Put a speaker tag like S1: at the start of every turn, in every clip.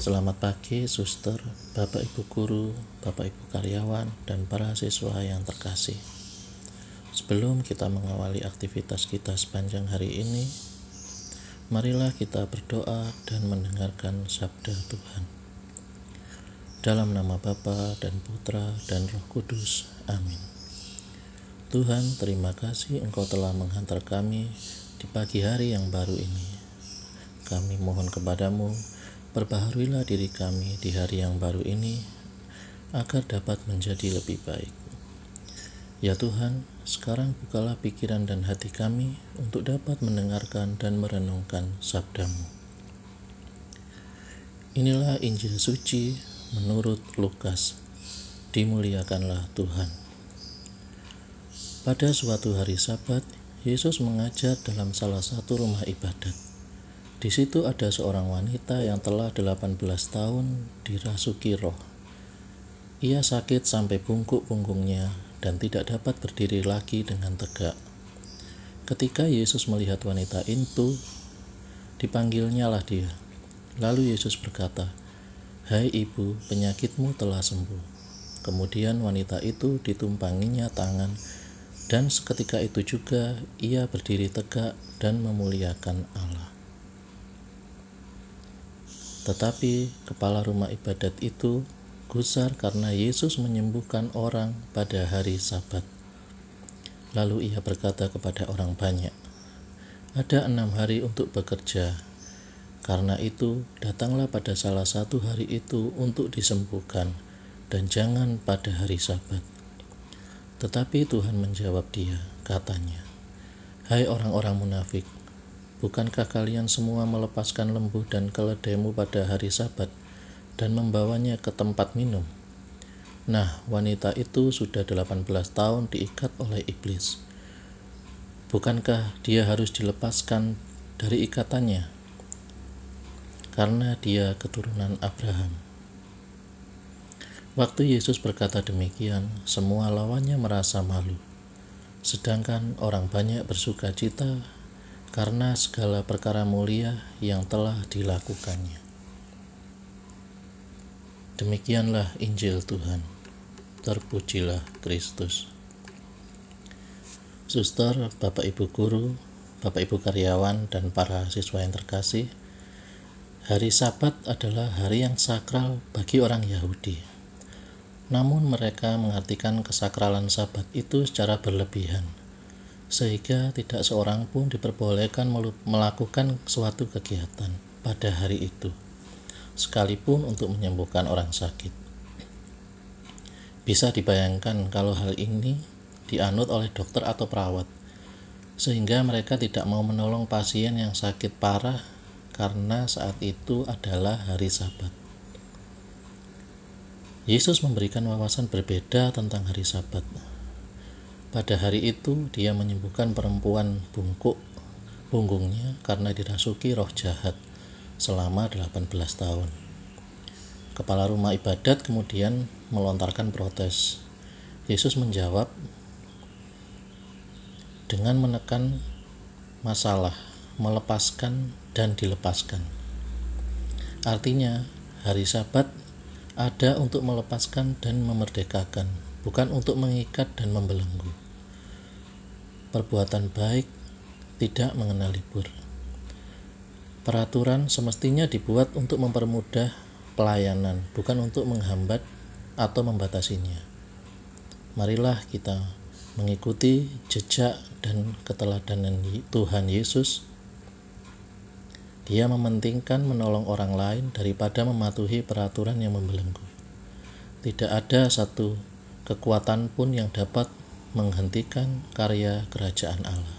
S1: Selamat pagi, suster, bapak ibu guru, bapak ibu karyawan, dan para siswa yang terkasih. Sebelum kita mengawali aktivitas kita sepanjang hari ini, marilah kita berdoa dan mendengarkan sabda Tuhan. Dalam nama Bapa dan Putra dan Roh Kudus. Amin. Tuhan, terima kasih Engkau telah menghantar kami di pagi hari yang baru ini. Kami mohon kepadamu, perbaharuilah diri kami di hari yang baru ini, agar dapat menjadi lebih baik. Ya Tuhan, sekarang bukalah pikiran dan hati kami untuk dapat mendengarkan dan merenungkan sabdamu. Inilah Injil suci menurut Lukas. Dimuliakanlah Tuhan. Pada suatu hari Sabat, Yesus mengajar dalam salah satu rumah ibadat. Di situ ada seorang wanita yang telah 18 tahun dirasuki roh. Ia sakit sampai bungkuk punggungnya dan tidak dapat berdiri lagi dengan tegak. Ketika Yesus melihat wanita itu, dipanggilnya lah dia. Lalu Yesus berkata, Hai ibu, penyakitmu telah sembuh. Kemudian wanita itu ditumpanginya tangan, dan seketika itu juga ia berdiri tegak dan memuliakan Allah. Tetapi kepala rumah ibadat itu gusar karena Yesus menyembuhkan orang pada hari Sabat. Lalu ia berkata kepada orang banyak, "Ada enam hari untuk bekerja, karena itu, datanglah pada salah satu hari itu untuk disembuhkan, dan jangan pada hari Sabat. Tetapi Tuhan menjawab dia, katanya, "Hai orang-orang munafik, bukankah kalian semua melepaskan lembu dan keledaimu pada hari Sabat dan membawanya ke tempat minum?" Nah, wanita itu sudah 18 tahun diikat oleh iblis. Bukankah dia harus dilepaskan dari ikatannya? karena dia keturunan Abraham. Waktu Yesus berkata demikian, semua lawannya merasa malu, sedangkan orang banyak bersuka cita karena segala perkara mulia yang telah dilakukannya. Demikianlah Injil Tuhan. Terpujilah Kristus. Suster, Bapak Ibu guru, Bapak Ibu karyawan, dan para siswa yang terkasih, Hari Sabat adalah hari yang sakral bagi orang Yahudi. Namun mereka mengartikan kesakralan Sabat itu secara berlebihan, sehingga tidak seorang pun diperbolehkan melakukan suatu kegiatan pada hari itu, sekalipun untuk menyembuhkan orang sakit. Bisa dibayangkan kalau hal ini dianut oleh dokter atau perawat, sehingga mereka tidak mau menolong pasien yang sakit parah karena saat itu adalah hari Sabat. Yesus memberikan wawasan berbeda tentang hari Sabat. Pada hari itu, dia menyembuhkan perempuan bungkuk punggungnya karena dirasuki roh jahat selama 18 tahun. Kepala rumah ibadat kemudian melontarkan protes. Yesus menjawab dengan menekan masalah melepaskan dan dilepaskan. Artinya, hari Sabat ada untuk melepaskan dan memerdekakan, bukan untuk mengikat dan membelenggu. Perbuatan baik tidak mengenal libur. Peraturan semestinya dibuat untuk mempermudah pelayanan, bukan untuk menghambat atau membatasinya. Marilah kita mengikuti jejak dan keteladanan Tuhan Yesus dia mementingkan menolong orang lain daripada mematuhi peraturan yang membelenggu. Tidak ada satu kekuatan pun yang dapat menghentikan karya kerajaan Allah.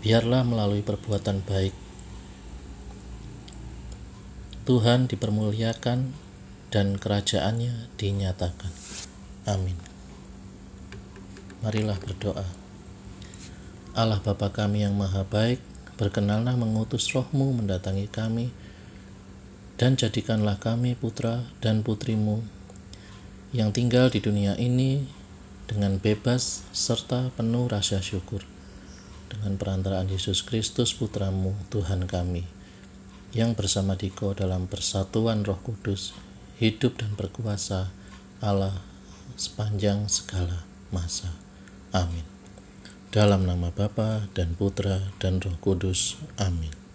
S1: Biarlah melalui perbuatan baik Tuhan dipermuliakan dan kerajaannya dinyatakan. Amin. Marilah berdoa. Allah Bapa kami yang maha baik, berkenallah mengutus rohmu mendatangi kami, dan jadikanlah kami putra dan putrimu yang tinggal di dunia ini dengan bebas serta penuh rasa syukur dengan perantaraan Yesus Kristus putramu Tuhan kami yang bersama Diko dalam persatuan Roh Kudus, hidup dan berkuasa Allah sepanjang segala masa. Amin. Dalam nama Bapa dan Putra dan Roh Kudus. Amin.